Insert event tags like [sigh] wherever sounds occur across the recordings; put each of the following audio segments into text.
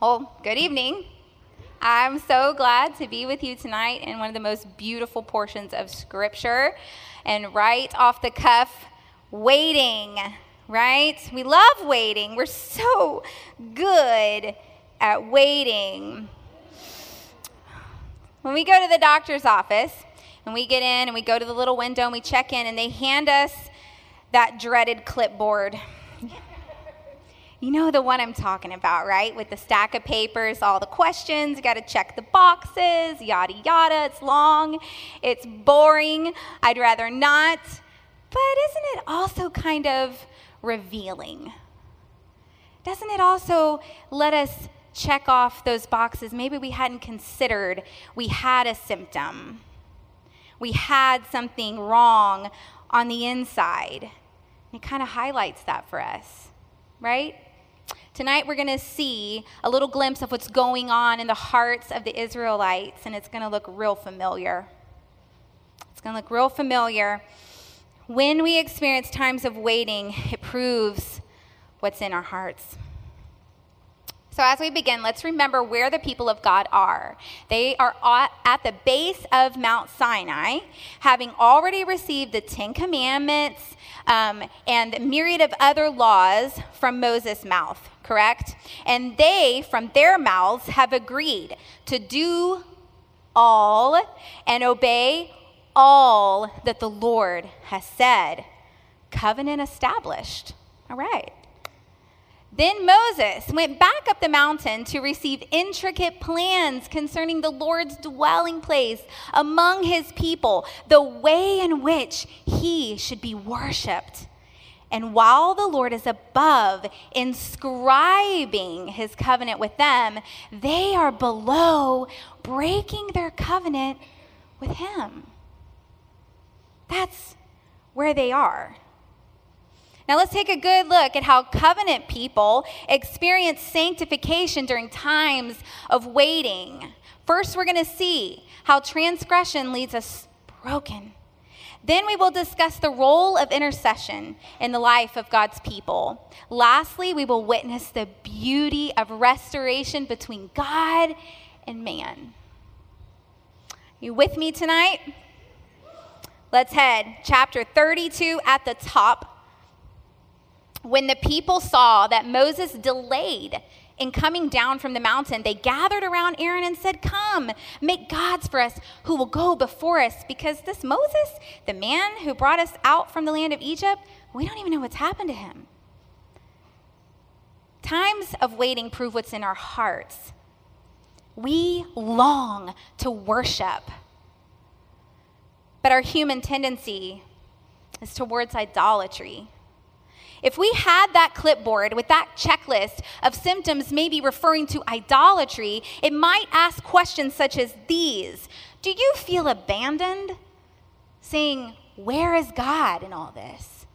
Well, good evening. I'm so glad to be with you tonight in one of the most beautiful portions of Scripture. And right off the cuff, waiting, right? We love waiting. We're so good at waiting. When we go to the doctor's office and we get in and we go to the little window and we check in and they hand us that dreaded clipboard. You know the one I'm talking about, right? With the stack of papers, all the questions, you got to check the boxes, yada yada. It's long, it's boring. I'd rather not. But isn't it also kind of revealing? Doesn't it also let us check off those boxes maybe we hadn't considered we had a symptom? We had something wrong on the inside. It kind of highlights that for us, right? Tonight, we're going to see a little glimpse of what's going on in the hearts of the Israelites, and it's going to look real familiar. It's going to look real familiar. When we experience times of waiting, it proves what's in our hearts. So, as we begin, let's remember where the people of God are. They are at the base of Mount Sinai, having already received the Ten Commandments um, and myriad of other laws from Moses' mouth correct? And they, from their mouths, have agreed to do all and obey all that the Lord has said. Covenant established. All right. Then Moses went back up the mountain to receive intricate plans concerning the Lord's dwelling place among his people, the way in which he should be worshiped. And while the Lord is above inscribing his covenant with them, they are below breaking their covenant with him. That's where they are. Now let's take a good look at how covenant people experience sanctification during times of waiting. First, we're going to see how transgression leads us broken then we will discuss the role of intercession in the life of God's people. Lastly, we will witness the beauty of restoration between God and man. You with me tonight? Let's head. Chapter 32 at the top. When the people saw that Moses delayed in coming down from the mountain, they gathered around Aaron and said, Come, make gods for us who will go before us. Because this Moses, the man who brought us out from the land of Egypt, we don't even know what's happened to him. Times of waiting prove what's in our hearts. We long to worship, but our human tendency is towards idolatry. If we had that clipboard with that checklist of symptoms, maybe referring to idolatry, it might ask questions such as these Do you feel abandoned? Saying, Where is God in all this?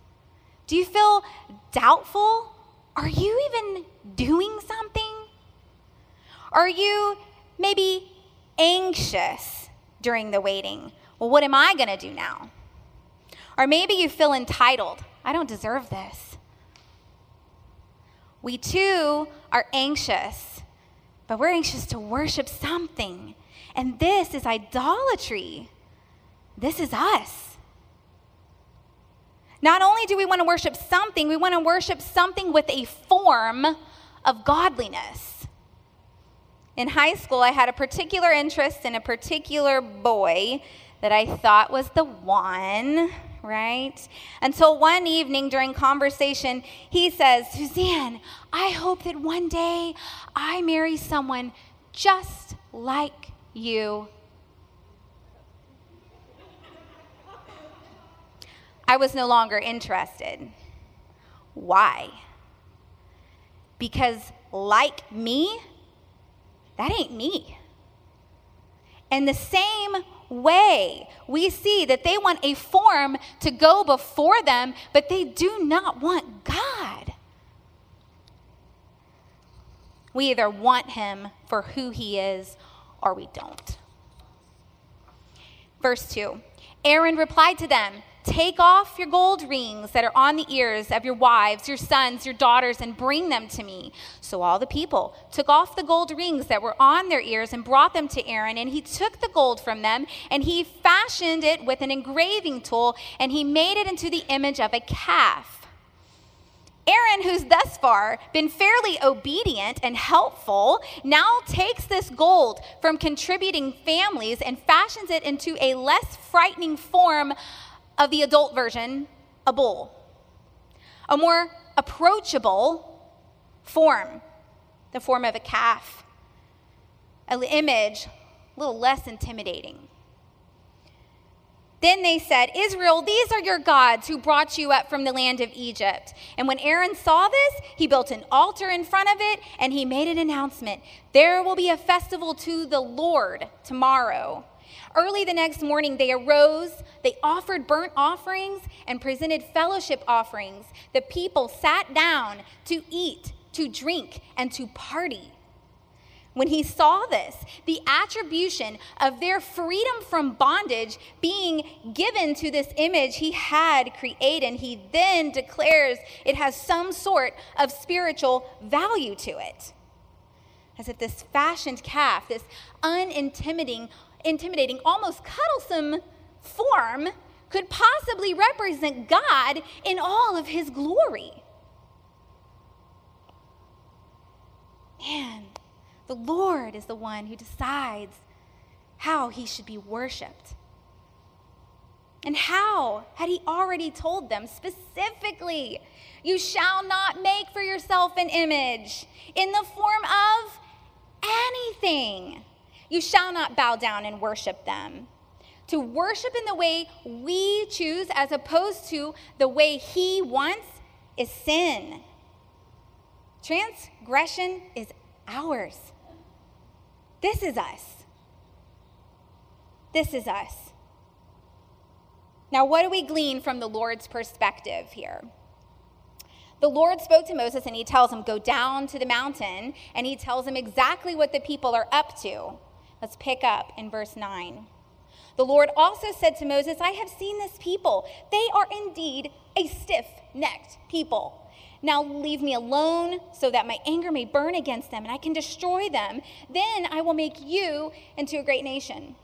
Do you feel doubtful? Are you even doing something? Are you maybe anxious during the waiting? Well, what am I going to do now? Or maybe you feel entitled. I don't deserve this. We too are anxious, but we're anxious to worship something. And this is idolatry. This is us. Not only do we want to worship something, we want to worship something with a form of godliness. In high school, I had a particular interest in a particular boy that I thought was the one right? Until one evening during conversation, he says, Suzanne, I hope that one day I marry someone just like you. I was no longer interested. Why? Because, like me, that ain't me. And the same way. We see that they want a form to go before them, but they do not want God. We either want him for who he is or we don't. Verse 2 Aaron replied to them, Take off your gold rings that are on the ears of your wives, your sons, your daughters, and bring them to me. So all the people took off the gold rings that were on their ears and brought them to Aaron. And he took the gold from them and he fashioned it with an engraving tool and he made it into the image of a calf. Aaron, who's thus far been fairly obedient and helpful, now takes this gold from contributing families and fashions it into a less frightening form of the adult version, a bull. A more approachable form, the form of a calf. An image a little less intimidating. Then they said, Israel, these are your gods who brought you up from the land of Egypt. And when Aaron saw this, he built an altar in front of it and he made an announcement There will be a festival to the Lord tomorrow. Early the next morning, they arose, they offered burnt offerings and presented fellowship offerings. The people sat down to eat, to drink, and to party. When he saw this, the attribution of their freedom from bondage being given to this image he had created, he then declares it has some sort of spiritual value to it. As if this fashioned calf, this unintimidating, intimidating, almost cuddlesome form could possibly represent God in all of his glory. Man, the Lord is the one who decides how he should be worshiped. And how had he already told them specifically? You shall not make for yourself an image in the form of anything. You shall not bow down and worship them. To worship in the way we choose as opposed to the way He wants is sin. Transgression is ours. This is us. This is us. Now, what do we glean from the Lord's perspective here? The Lord spoke to Moses and he tells him, Go down to the mountain, and he tells him exactly what the people are up to. Let's pick up in verse 9. The Lord also said to Moses, I have seen this people. They are indeed a stiff necked people. Now leave me alone so that my anger may burn against them and I can destroy them. Then I will make you into a great nation.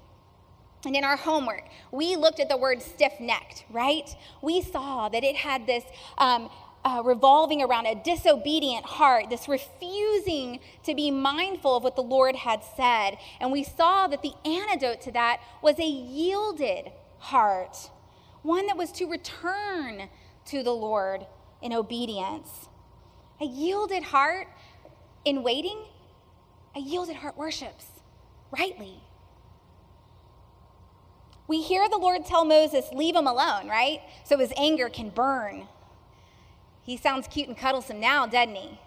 And in our homework, we looked at the word stiff necked, right? We saw that it had this um, uh, revolving around a disobedient heart, this refusing to be mindful of what the Lord had said. And we saw that the antidote to that was a yielded heart, one that was to return to the Lord in obedience. A yielded heart in waiting, a yielded heart worships rightly. We hear the Lord tell Moses, leave him alone, right? So his anger can burn. He sounds cute and cuddlesome now, doesn't he?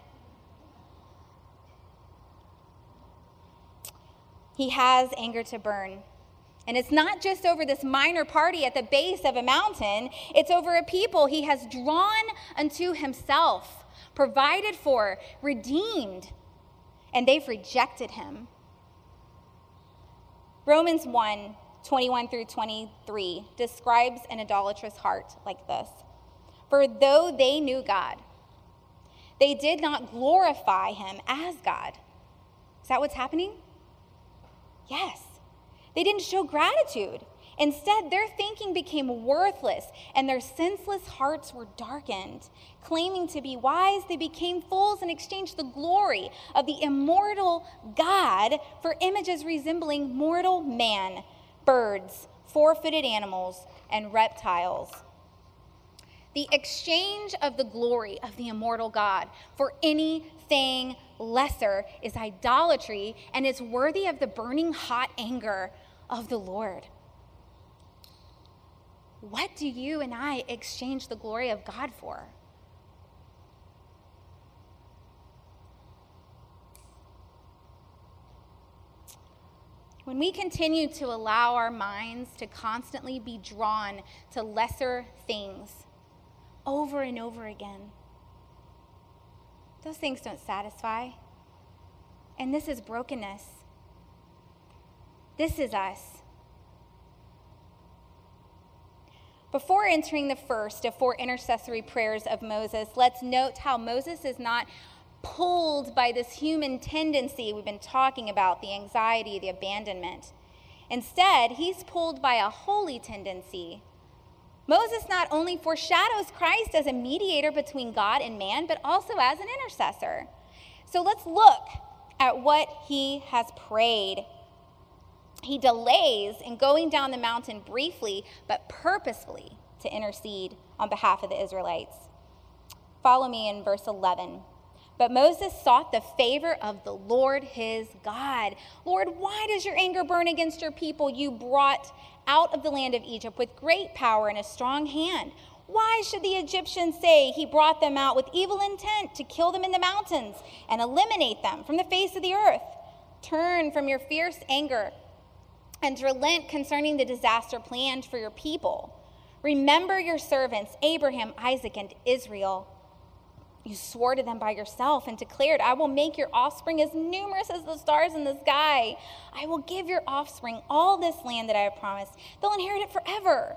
He has anger to burn. And it's not just over this minor party at the base of a mountain, it's over a people he has drawn unto himself, provided for, redeemed, and they've rejected him. Romans 1 21 through 23 describes an idolatrous heart like this. For though they knew God, they did not glorify him as God. Is that what's happening? Yes. They didn't show gratitude. Instead, their thinking became worthless and their senseless hearts were darkened. Claiming to be wise, they became fools and exchanged the glory of the immortal God for images resembling mortal man, birds, four footed animals, and reptiles. The exchange of the glory of the immortal God for anything lesser is idolatry and is worthy of the burning hot anger of the Lord. What do you and I exchange the glory of God for? When we continue to allow our minds to constantly be drawn to lesser things over and over again, those things don't satisfy. And this is brokenness. This is us. Before entering the first of four intercessory prayers of Moses, let's note how Moses is not pulled by this human tendency we've been talking about the anxiety, the abandonment. Instead, he's pulled by a holy tendency. Moses not only foreshadows Christ as a mediator between God and man, but also as an intercessor. So let's look at what he has prayed. He delays in going down the mountain briefly, but purposefully to intercede on behalf of the Israelites. Follow me in verse 11. But Moses sought the favor of the Lord his God. Lord, why does your anger burn against your people you brought out of the land of Egypt with great power and a strong hand? Why should the Egyptians say he brought them out with evil intent to kill them in the mountains and eliminate them from the face of the earth? Turn from your fierce anger and relent concerning the disaster planned for your people. Remember your servants, Abraham, Isaac, and Israel. You swore to them by yourself and declared, I will make your offspring as numerous as the stars in the sky. I will give your offspring all this land that I have promised. They'll inherit it forever.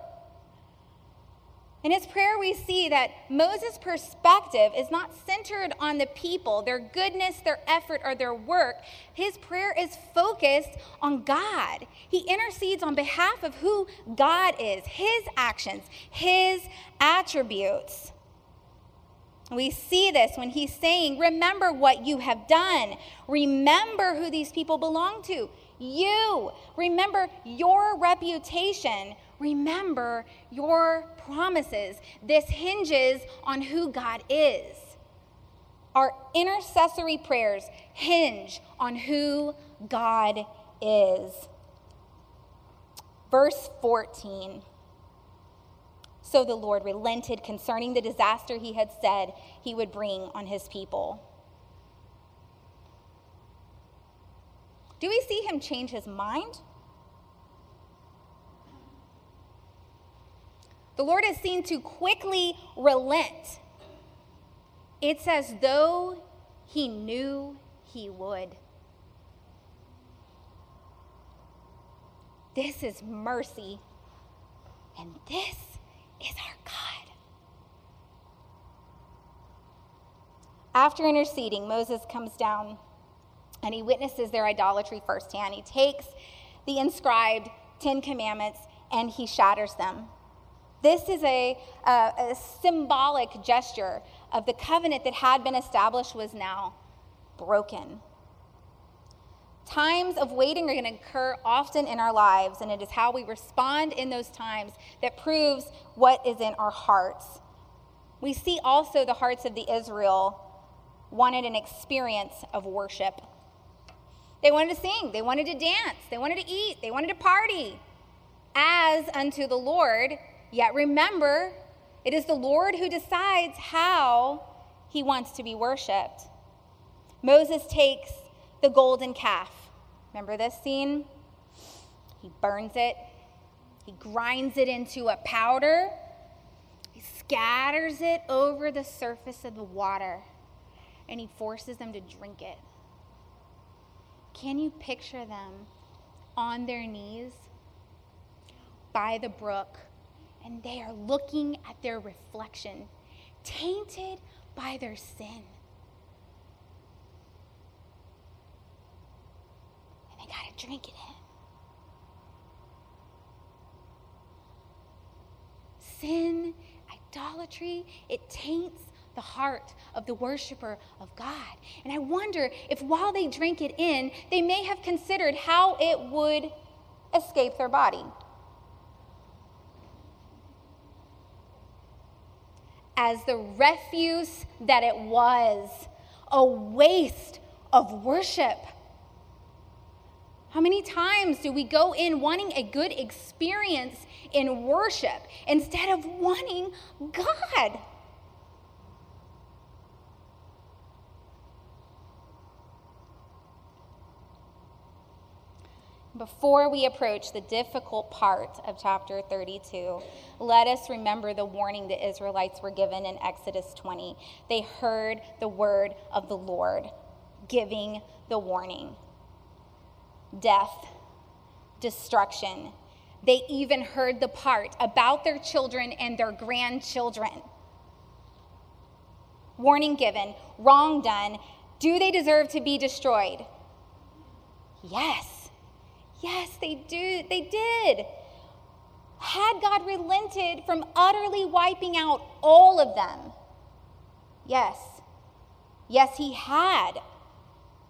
In his prayer, we see that Moses' perspective is not centered on the people, their goodness, their effort, or their work. His prayer is focused on God. He intercedes on behalf of who God is, his actions, his attributes. We see this when he's saying, Remember what you have done. Remember who these people belong to. You. Remember your reputation remember your promises. This hinges on who God is. Our intercessory prayers hinge on who God is. Verse 14. So the Lord relented concerning the disaster he had said he would bring on his people. Do we see him change his mind? The Lord is seen to quickly relent. It's as though he knew he would. This is mercy, and this is our God. After interceding, Moses comes down and he witnesses their idolatry firsthand. He takes the inscribed Ten Commandments and he shatters them. This is a, a, a, symbolic gesture of the covenant that had been established was now broken. Times of waiting are going to occur often in our lives, and it is how we respond in those times that proves what is in our hearts. We see also the hearts of the Israel wanted an experience of worship. They wanted to sing, they wanted to dance, they wanted to eat, they wanted to party as unto the Lord Yet remember, it is the Lord who decides how he wants to be worshiped. Moses takes the golden calf. Remember this scene? He burns it, he grinds it into a powder, he scatters it over the surface of the water, and he forces them to drink it. Can you picture them on their knees by the brook? and they are looking at their reflection, tainted by their sin. And they got to drink it in. Sin, idolatry, it taints the heart of the worshiper of God. And I wonder if while they drink it in, they may have considered how it would escape their body. as the refuse that it was, a waste of worship. How many times do we go in wanting a good experience in worship instead of wanting God? Before we approach the difficult part of chapter 32, let us remember the warning the Israelites were given in Exodus 20. They heard the word of the Lord giving the warning death, destruction, They even heard the part about their children and their grandchildren. Warning given, wrong done. Do they deserve to be destroyed? Yes. Yes, they do. They did. Had God relented from utterly wiping out all of them? Yes. Yes, He had.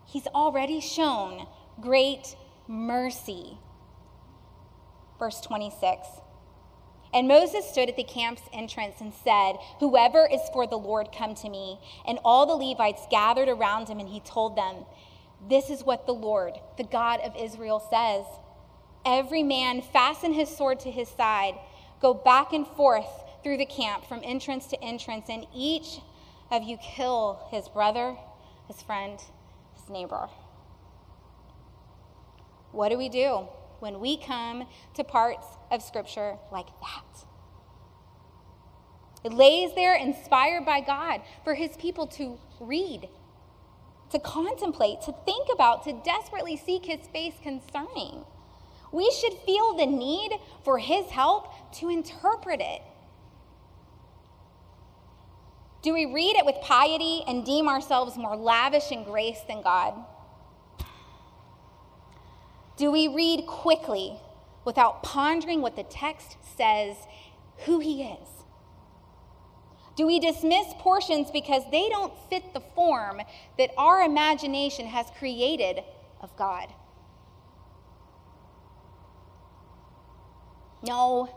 He's already shown great mercy. Verse 26. And Moses stood at the camp's entrance and said, Whoever is for the Lord, come to me. And all the Levites gathered around him, and he told them, This is what the Lord, the God of Israel, says Every man fasten his sword to his side, go back and forth through the camp from entrance to entrance, and each of you kill his brother, his friend, his neighbor. What do we do when we come to parts of Scripture like that? It lays there inspired by God for his people to read, to contemplate, to think about, to desperately seek his face concerning. We should feel the need for his help to interpret it. Do we read it with piety and deem ourselves more lavish in grace than God? Do we read quickly without pondering what the text says, who he is? Do we dismiss portions because they don't fit the form that our imagination has created of God? No.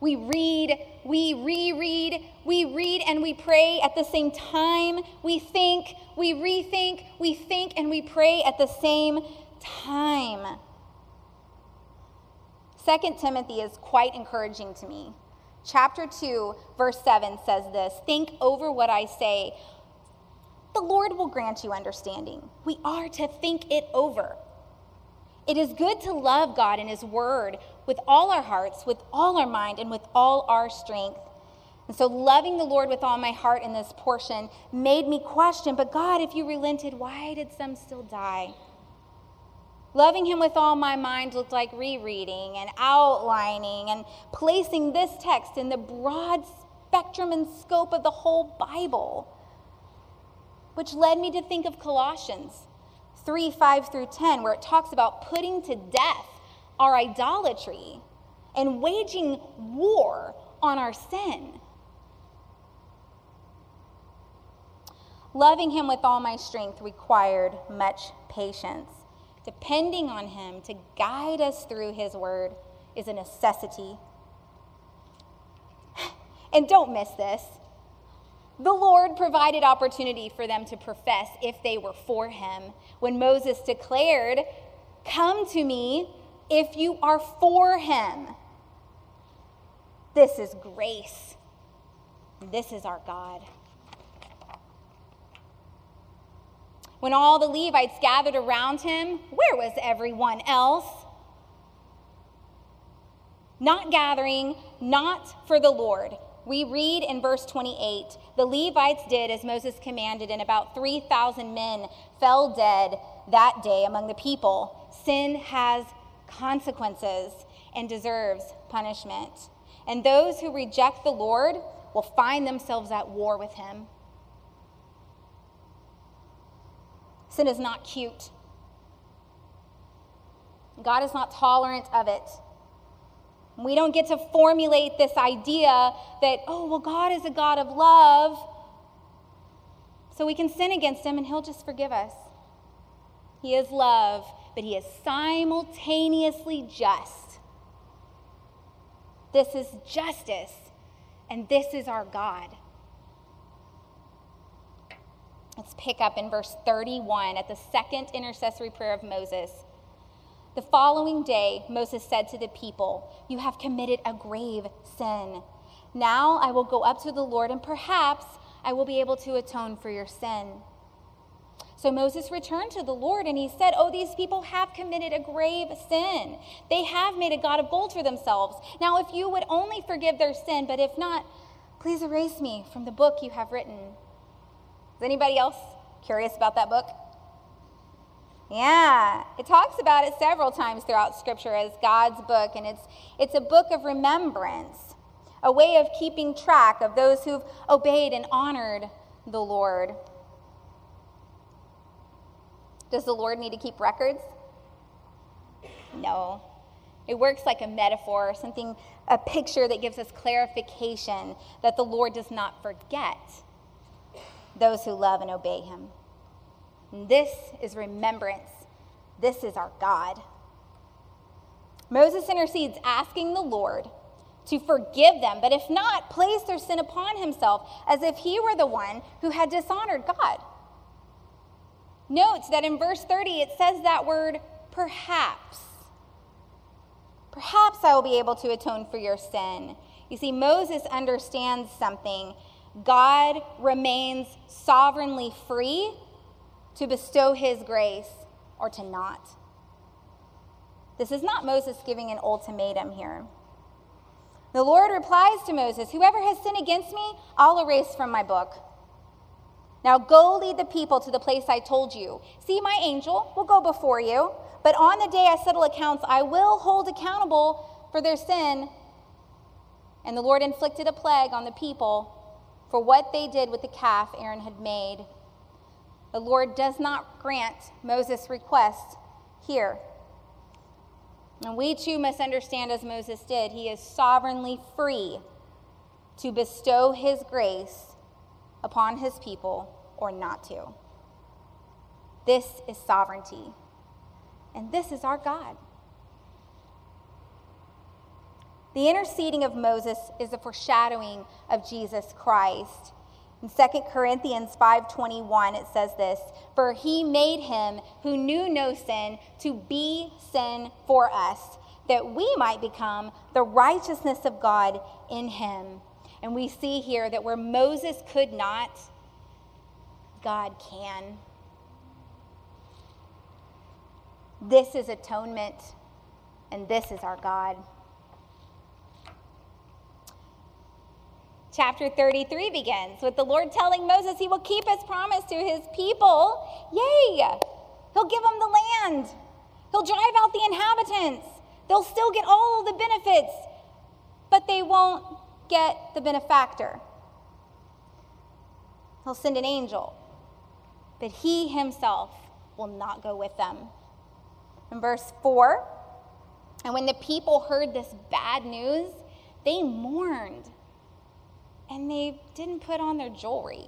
We read, we reread, we read and we pray at the same time. We think, we rethink, we think and we pray at the same time. Second Timothy is quite encouraging to me. Chapter 2, verse 7 says this Think over what I say. The Lord will grant you understanding. We are to think it over. It is good to love God and His Word with all our hearts, with all our mind, and with all our strength. And so, loving the Lord with all my heart in this portion made me question, but God, if you relented, why did some still die? Loving him with all my mind looked like rereading and outlining and placing this text in the broad spectrum and scope of the whole Bible, which led me to think of Colossians 3 5 through 10, where it talks about putting to death our idolatry and waging war on our sin. Loving him with all my strength required much patience. Depending on Him to guide us through His word is a necessity. [sighs] And don't miss this. The Lord provided opportunity for them to profess if they were for Him. When Moses declared, Come to me if you are for Him. This is grace. This is our God. When all the Levites gathered around him, where was everyone else? Not gathering, not for the Lord. We read in verse 28 the Levites did as Moses commanded, and about 3,000 men fell dead that day among the people. Sin has consequences and deserves punishment. And those who reject the Lord will find themselves at war with him. Sin is not cute. God is not tolerant of it. We don't get to formulate this idea that, oh, well, God is a God of love, so we can sin against him and he'll just forgive us. He is love, but he is simultaneously just. This is justice, and this is our God. Let's pick up in verse 31 at the second intercessory prayer of Moses. The following day, Moses said to the people, You have committed a grave sin. Now I will go up to the Lord, and perhaps I will be able to atone for your sin. So Moses returned to the Lord, and he said, Oh, these people have committed a grave sin. They have made a God of gold for themselves. Now, if you would only forgive their sin, but if not, please erase me from the book you have written. Is anybody else curious about that book? Yeah, it talks about it several times throughout Scripture as God's book, and it's, it's a book of remembrance, a way of keeping track of those who've obeyed and honored the Lord. Does the Lord need to keep records? No. It works like a metaphor, something, a picture that gives us clarification that the Lord does not forget those who love and obey him. And this is remembrance. This is our God. Moses intercedes, asking the Lord to forgive them, but if not, place their sin upon himself as if he were the one who had dishonored God. Note that in verse 30 it says that word perhaps. Perhaps I will be able to atone for your sin. You see, Moses understands something. God remains sovereignly free to bestow his grace or to not. This is not Moses giving an ultimatum here. The Lord replies to Moses Whoever has sinned against me, I'll erase from my book. Now go lead the people to the place I told you. See, my angel will go before you, but on the day I settle accounts, I will hold accountable for their sin. And the Lord inflicted a plague on the people for what they did with the calf Aaron had made. The Lord does not grant Moses' request here. And we too must understand, as Moses did, he is sovereignly free to bestow his grace upon his people or not to. This is sovereignty. And this is our God. The interceding of Moses is a foreshadowing of Jesus Christ. In 2 Corinthians 5:21 it says this, "For he made him who knew no sin to be sin for us, that we might become the righteousness of God in him." And we see here that where Moses could not, God can. This is atonement, and this is our God. Chapter 33 begins with the Lord telling Moses he will keep his promise to his people. Yay! He'll give them the land. He'll drive out the inhabitants. They'll still get all the benefits, but they won't get the benefactor. He'll send an angel, but he himself will not go with them. In verse 4, and when the people heard this bad news, they mourned and they didn't put on their jewelry.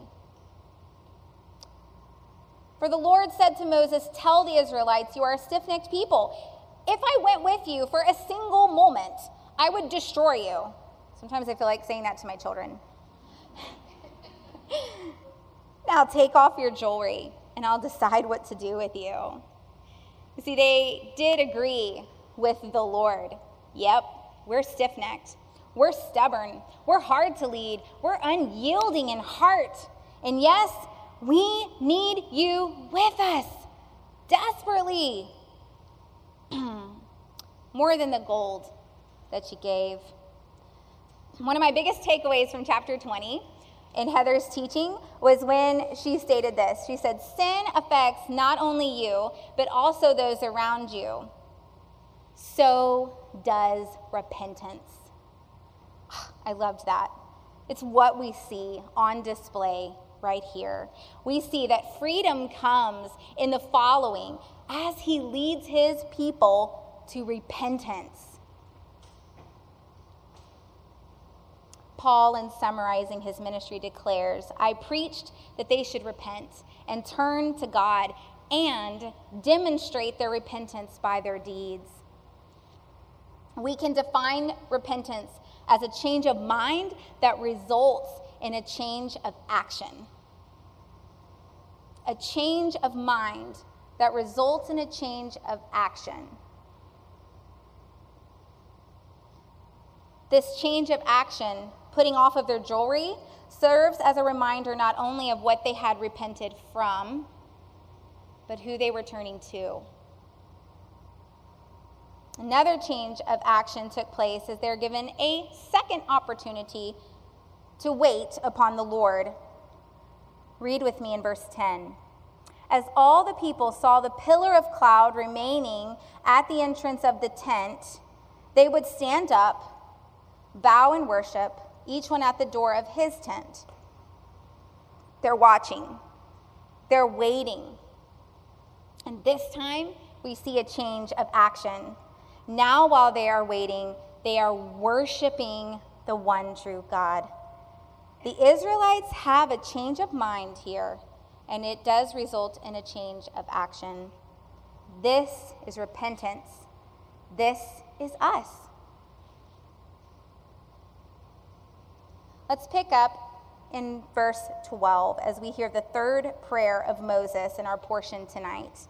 For the Lord said to Moses, Tell the Israelites, you are a stiff necked people. If I went with you for a single moment, I would destroy you. Sometimes I feel like saying that to my children. [laughs] now take off your jewelry, and I'll decide what to do with you. You see, they did agree with the Lord. Yep, we're stiff necked. We're stubborn. We're hard to lead. We're unyielding in heart. And yes, we need you with us desperately. [clears throat] More than the gold that she gave. One of my biggest takeaways from chapter 20 in Heather's teaching was when she stated this. She said, Sin affects not only you, but also those around you. So does repentance. I loved that. It's what we see on display right here. We see that freedom comes in the following as he leads his people to repentance. Paul, in summarizing his ministry, declares I preached that they should repent and turn to God and demonstrate their repentance by their deeds. We can define repentance as a change of mind that results in a change of action. A change of mind that results in a change of action. This change of action, putting off of their jewelry, serves as a reminder not only of what they had repented from, but who they were turning to. Another change of action took place as they're given a second opportunity to wait upon the Lord. Read with me in verse 10. As all the people saw the pillar of cloud remaining at the entrance of the tent, they would stand up, bow and worship, each one at the door of his tent. They're watching, they're waiting. And this time, we see a change of action. Now, while they are waiting, they are worshiping the one true God. The Israelites have a change of mind here, and it does result in a change of action. This is repentance. This is us. Let's pick up in verse 12 as we hear the third prayer of Moses in our portion tonight.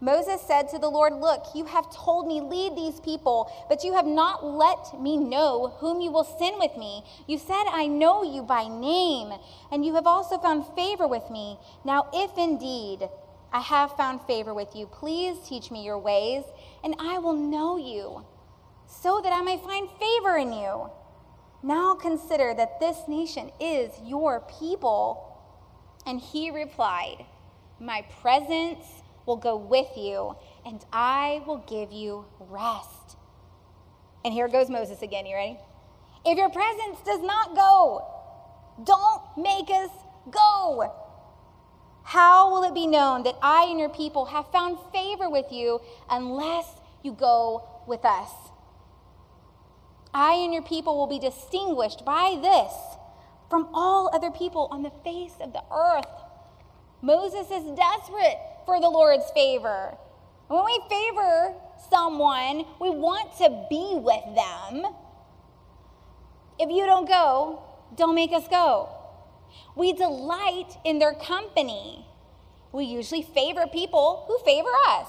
Moses said to the Lord, Look, you have told me, lead these people, but you have not let me know whom you will send with me. You said, I know you by name, and you have also found favor with me. Now, if indeed I have found favor with you, please teach me your ways, and I will know you, so that I may find favor in you. Now consider that this nation is your people. And he replied, My presence will go with you, and I will give you rest. And here goes Moses again. You ready? If your presence does not go, don't make us go. How will it be known that I and your people have found favor with you unless you go with us? I and your people will be distinguished by this from all other people on the face of the earth. Moses is desperate for the Lord's favor. When we favor someone, we want to be with them. If you don't go, don't make us go. We delight in their company. We usually favor people who favor us.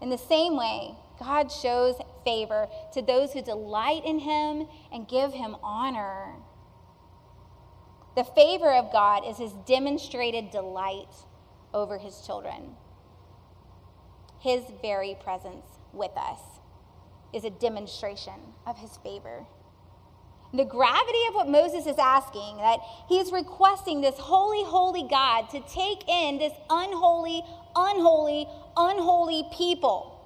In the same way, God shows favor to those who delight in him and give him honor. The favor of God is his demonstrated delight over his children. His very presence with us is a demonstration of his favor. The gravity of what Moses is asking, that he's requesting this holy, holy God to take in this unholy, unholy, unholy people,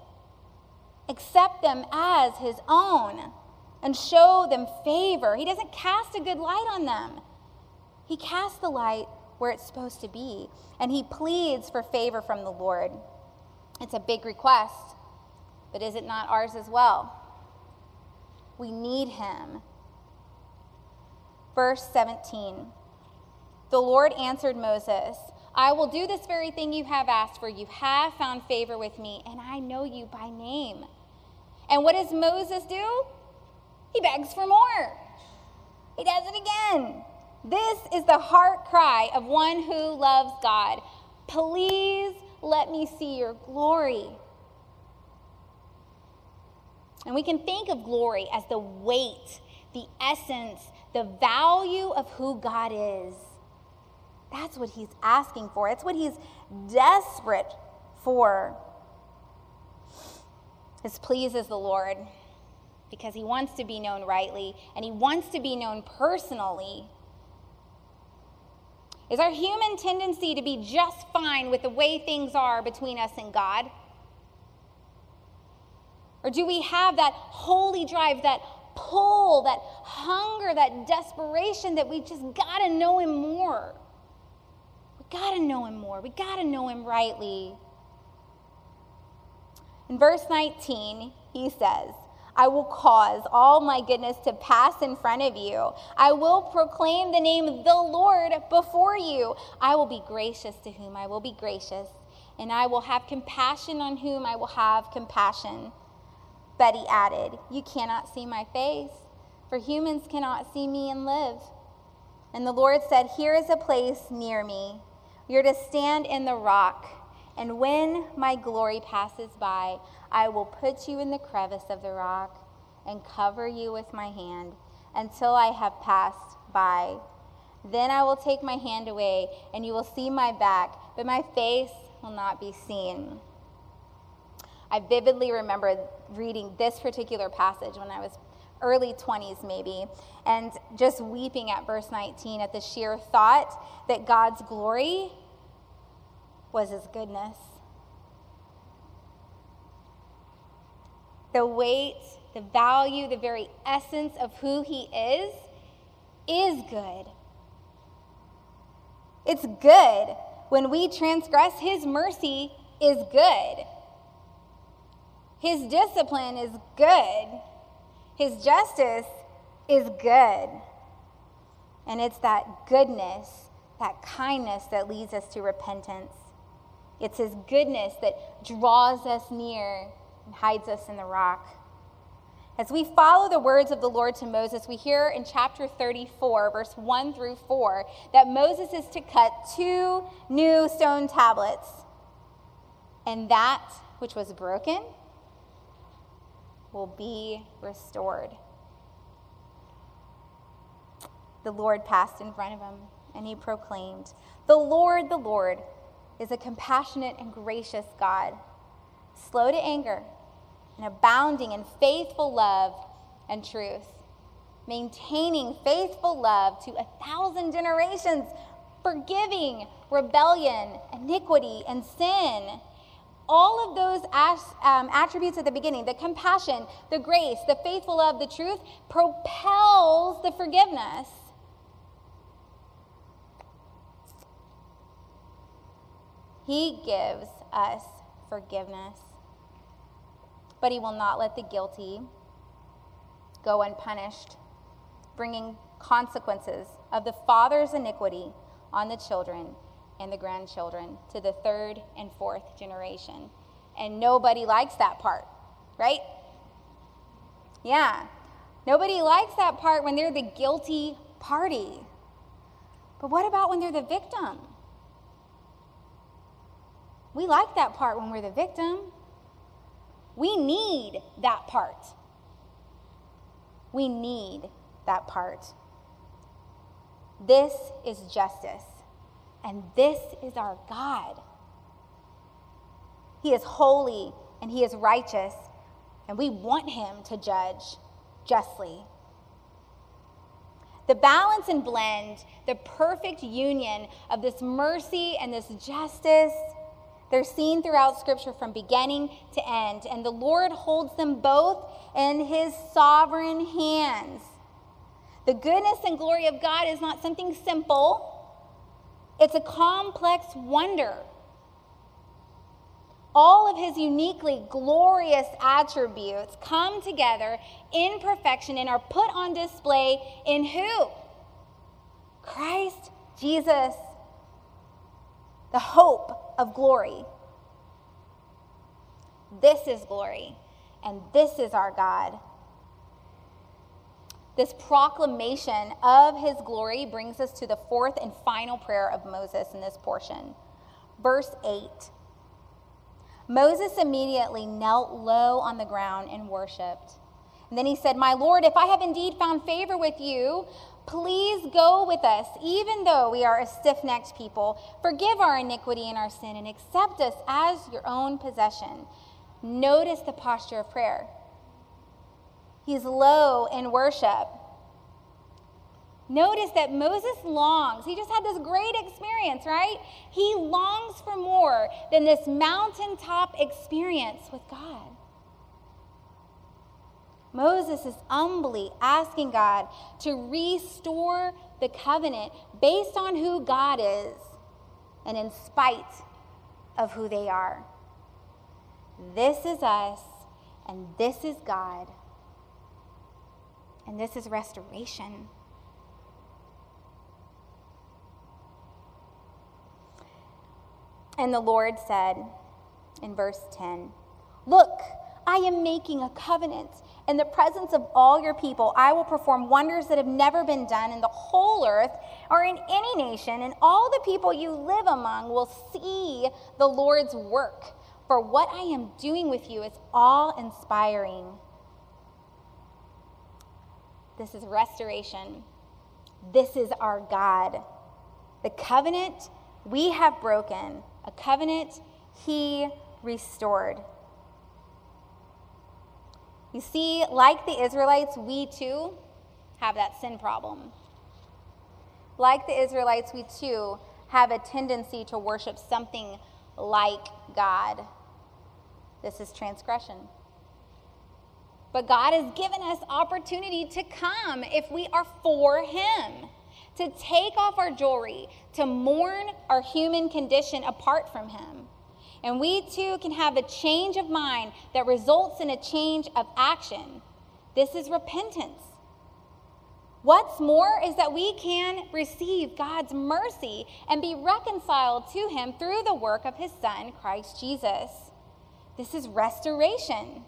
accept them as his own, and show them favor. He doesn't cast a good light on them, he casts the light where it's supposed to be. And he pleads for favor from the Lord. It's a big request, but is it not ours as well? We need him. Verse 17 The Lord answered Moses, I will do this very thing you have asked for. You have found favor with me, and I know you by name. And what does Moses do? He begs for more. He does it again. This is the heart cry of one who loves God. Please let me see your glory. And we can think of glory as the weight, the essence, the value of who God is. That's what he's asking for. It's what he's desperate for. This pleases the Lord because he wants to be known rightly and he wants to be known personally is our human tendency to be just fine with the way things are between us and God? Or do we have that holy drive, that pull, that hunger, that desperation that we just got to know Him more? We got to know Him more. We got to know Him rightly. In verse 19, he says, I will cause all my goodness to pass in front of you. I will proclaim the name of the Lord before you. I will be gracious to whom I will be gracious, and I will have compassion on whom I will have compassion. But he added, You cannot see my face, for humans cannot see me and live. And the Lord said, Here is a place near me. You're to stand in the rock, and when my glory passes by, I will put you in the crevice of the rock and cover you with my hand until I have passed by. Then I will take my hand away, and you will see my back, but my face will not be seen. I vividly remember reading this particular passage when I was early 20s, maybe, and just weeping at verse 19 at the sheer thought that God's glory was his goodness. The weight, the value, the very essence of who he is, is good. It's good. When we transgress, his mercy is good. His discipline is good. His justice is good. And it's that goodness, that kindness that leads us to repentance. It's His goodness that draws us near and hides us in the rock. As we follow the words of the Lord to Moses, we hear in chapter 34, verse 1 through 4, that Moses is to cut two new stone tablets. And that which was broken will be restored. The Lord passed in front of him, and he proclaimed, The Lord, the Lord, is a compassionate and gracious God, slow to anger, and abounding in faithful love and truth, maintaining faithful love to a thousand generations, forgiving rebellion, iniquity, and sin all of those um, attributes at the beginning the compassion, the grace, the faithful love, the truth propels the forgiveness. He gives us forgiveness, but He will not let the guilty go unpunished, bringing consequences of the father's iniquity on the children and the grandchildren to the third and fourth generation. And nobody likes that part, right? Yeah. Nobody likes that part when they're the guilty party. But what about when they're the victim? We like that part when we're the victim. We need that part. We need that part. This is justice. And this is our God. He is holy and he is righteous, and we want him to judge justly. The balance and blend, the perfect union of this mercy and this justice, they're seen throughout Scripture from beginning to end, and the Lord holds them both in his sovereign hands. The goodness and glory of God is not something simple it's a complex wonder. All of his uniquely glorious attributes come together in perfection and are put on display in who? Christ Jesus, the hope of glory. This is glory, and this is our God. This proclamation of his glory brings us to the fourth and final prayer of Moses in this portion. Verse 8 Moses immediately knelt low on the ground and worshiped. And then he said, My Lord, if I have indeed found favor with you, please go with us, even though we are a stiff necked people. Forgive our iniquity and our sin, and accept us as your own possession. Notice the posture of prayer. He's low in worship. Notice that Moses longs. He just had this great experience, right? He longs for more than this mountaintop experience with God. Moses is humbly asking God to restore the covenant based on who God is and in spite of who they are. This is us, and this is God. And this is restoration. And the Lord said in verse 10 Look, I am making a covenant. In the presence of all your people, I will perform wonders that have never been done in the whole earth or in any nation, and all the people you live among will see the Lord's work. For what I am doing with you is all inspiring this is restoration. This is our God. The covenant we have broken, a covenant he restored. You see, like the Israelites, we too have that sin problem. Like the Israelites, we too have a tendency to worship something like God. This is transgression. But God has given us opportunity to come if we are for Him, to take off our jewelry, to mourn our human condition apart from Him. And we too can have a change of mind that results in a change of action. This is repentance. What's more is that we can receive God's mercy and be reconciled to Him through the work of His Son, Christ Jesus. This is restoration.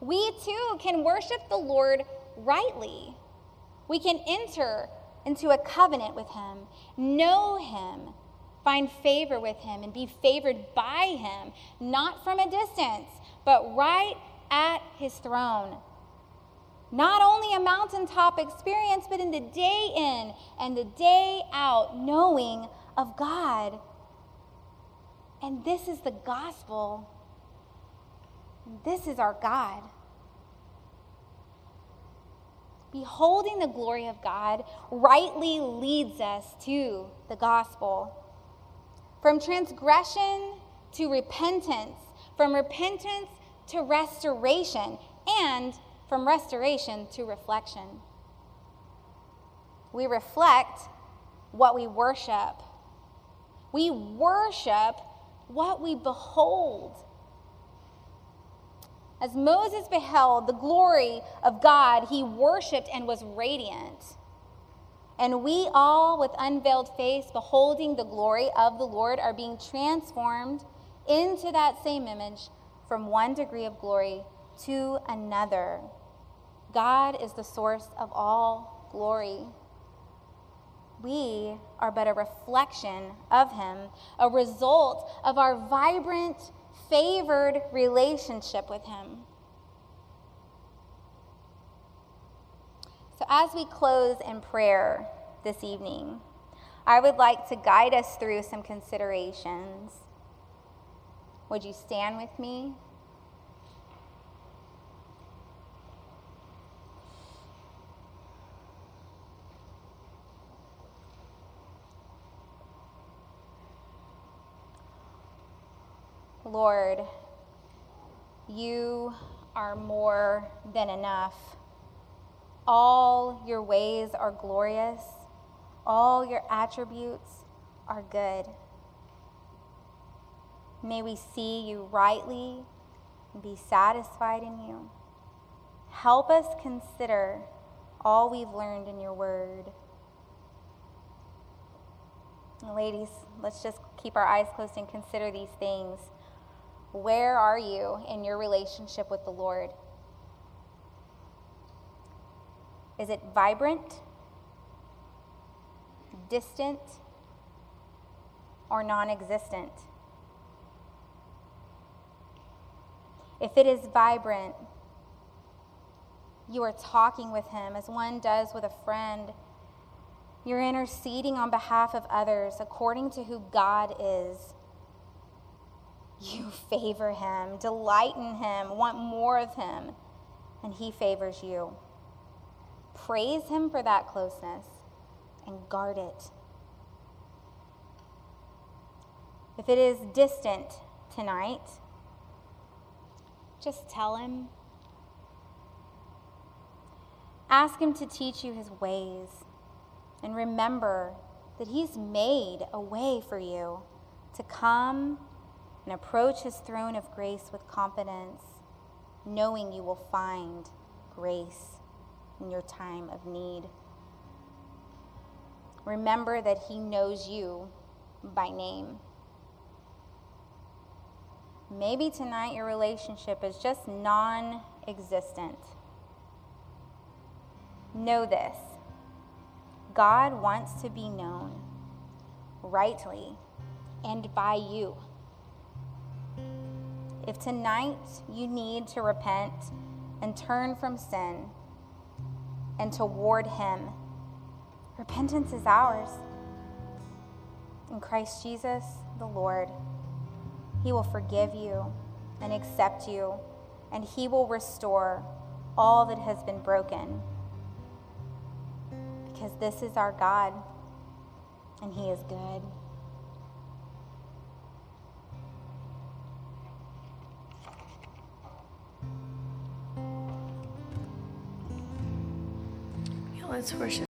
We too can worship the Lord rightly. We can enter into a covenant with Him, know Him, find favor with Him, and be favored by Him, not from a distance, but right at His throne. Not only a mountaintop experience, but in the day in and the day out, knowing of God. And this is the gospel. This is our God. Beholding the glory of God rightly leads us to the gospel. From transgression to repentance, from repentance to restoration, and from restoration to reflection. We reflect what we worship. We worship what we behold. As Moses beheld the glory of God, he worshiped and was radiant. And we all, with unveiled face, beholding the glory of the Lord, are being transformed into that same image from one degree of glory to another. God is the source of all glory. We are but a reflection of Him, a result of our vibrant, favored relationship with Him. So, as we close in prayer this evening, I would like to guide us through some considerations. Would you stand with me? Lord, you are more than enough. All your ways are glorious, all your attributes are good. May we see you rightly and be satisfied in you. Help us consider all we've learned in your word. ladies, let's just keep our eyes closed and consider these things. Where are you in your relationship with the Lord? Is it vibrant, distant, or non existent? If it is vibrant, you are talking with Him as one does with a friend. You're interceding on behalf of others according to who God is. You [laughs] favor him, delight in him, want more of him, and he favors you. Praise him for that closeness and guard it. If it is distant tonight, just tell him. Ask him to teach you his ways. And remember that he's made a way for you to come and approach his throne of grace with confidence, knowing you will find grace in your time of need. Remember that he knows you by name. Maybe tonight your relationship is just non existent. Know this God wants to be known rightly and by you. If tonight you need to repent and turn from sin and toward Him, repentance is ours. In Christ Jesus, the Lord, He will forgive you and accept you, and He will restore all that has been broken. Because this is our God, and He is good. Let's worship.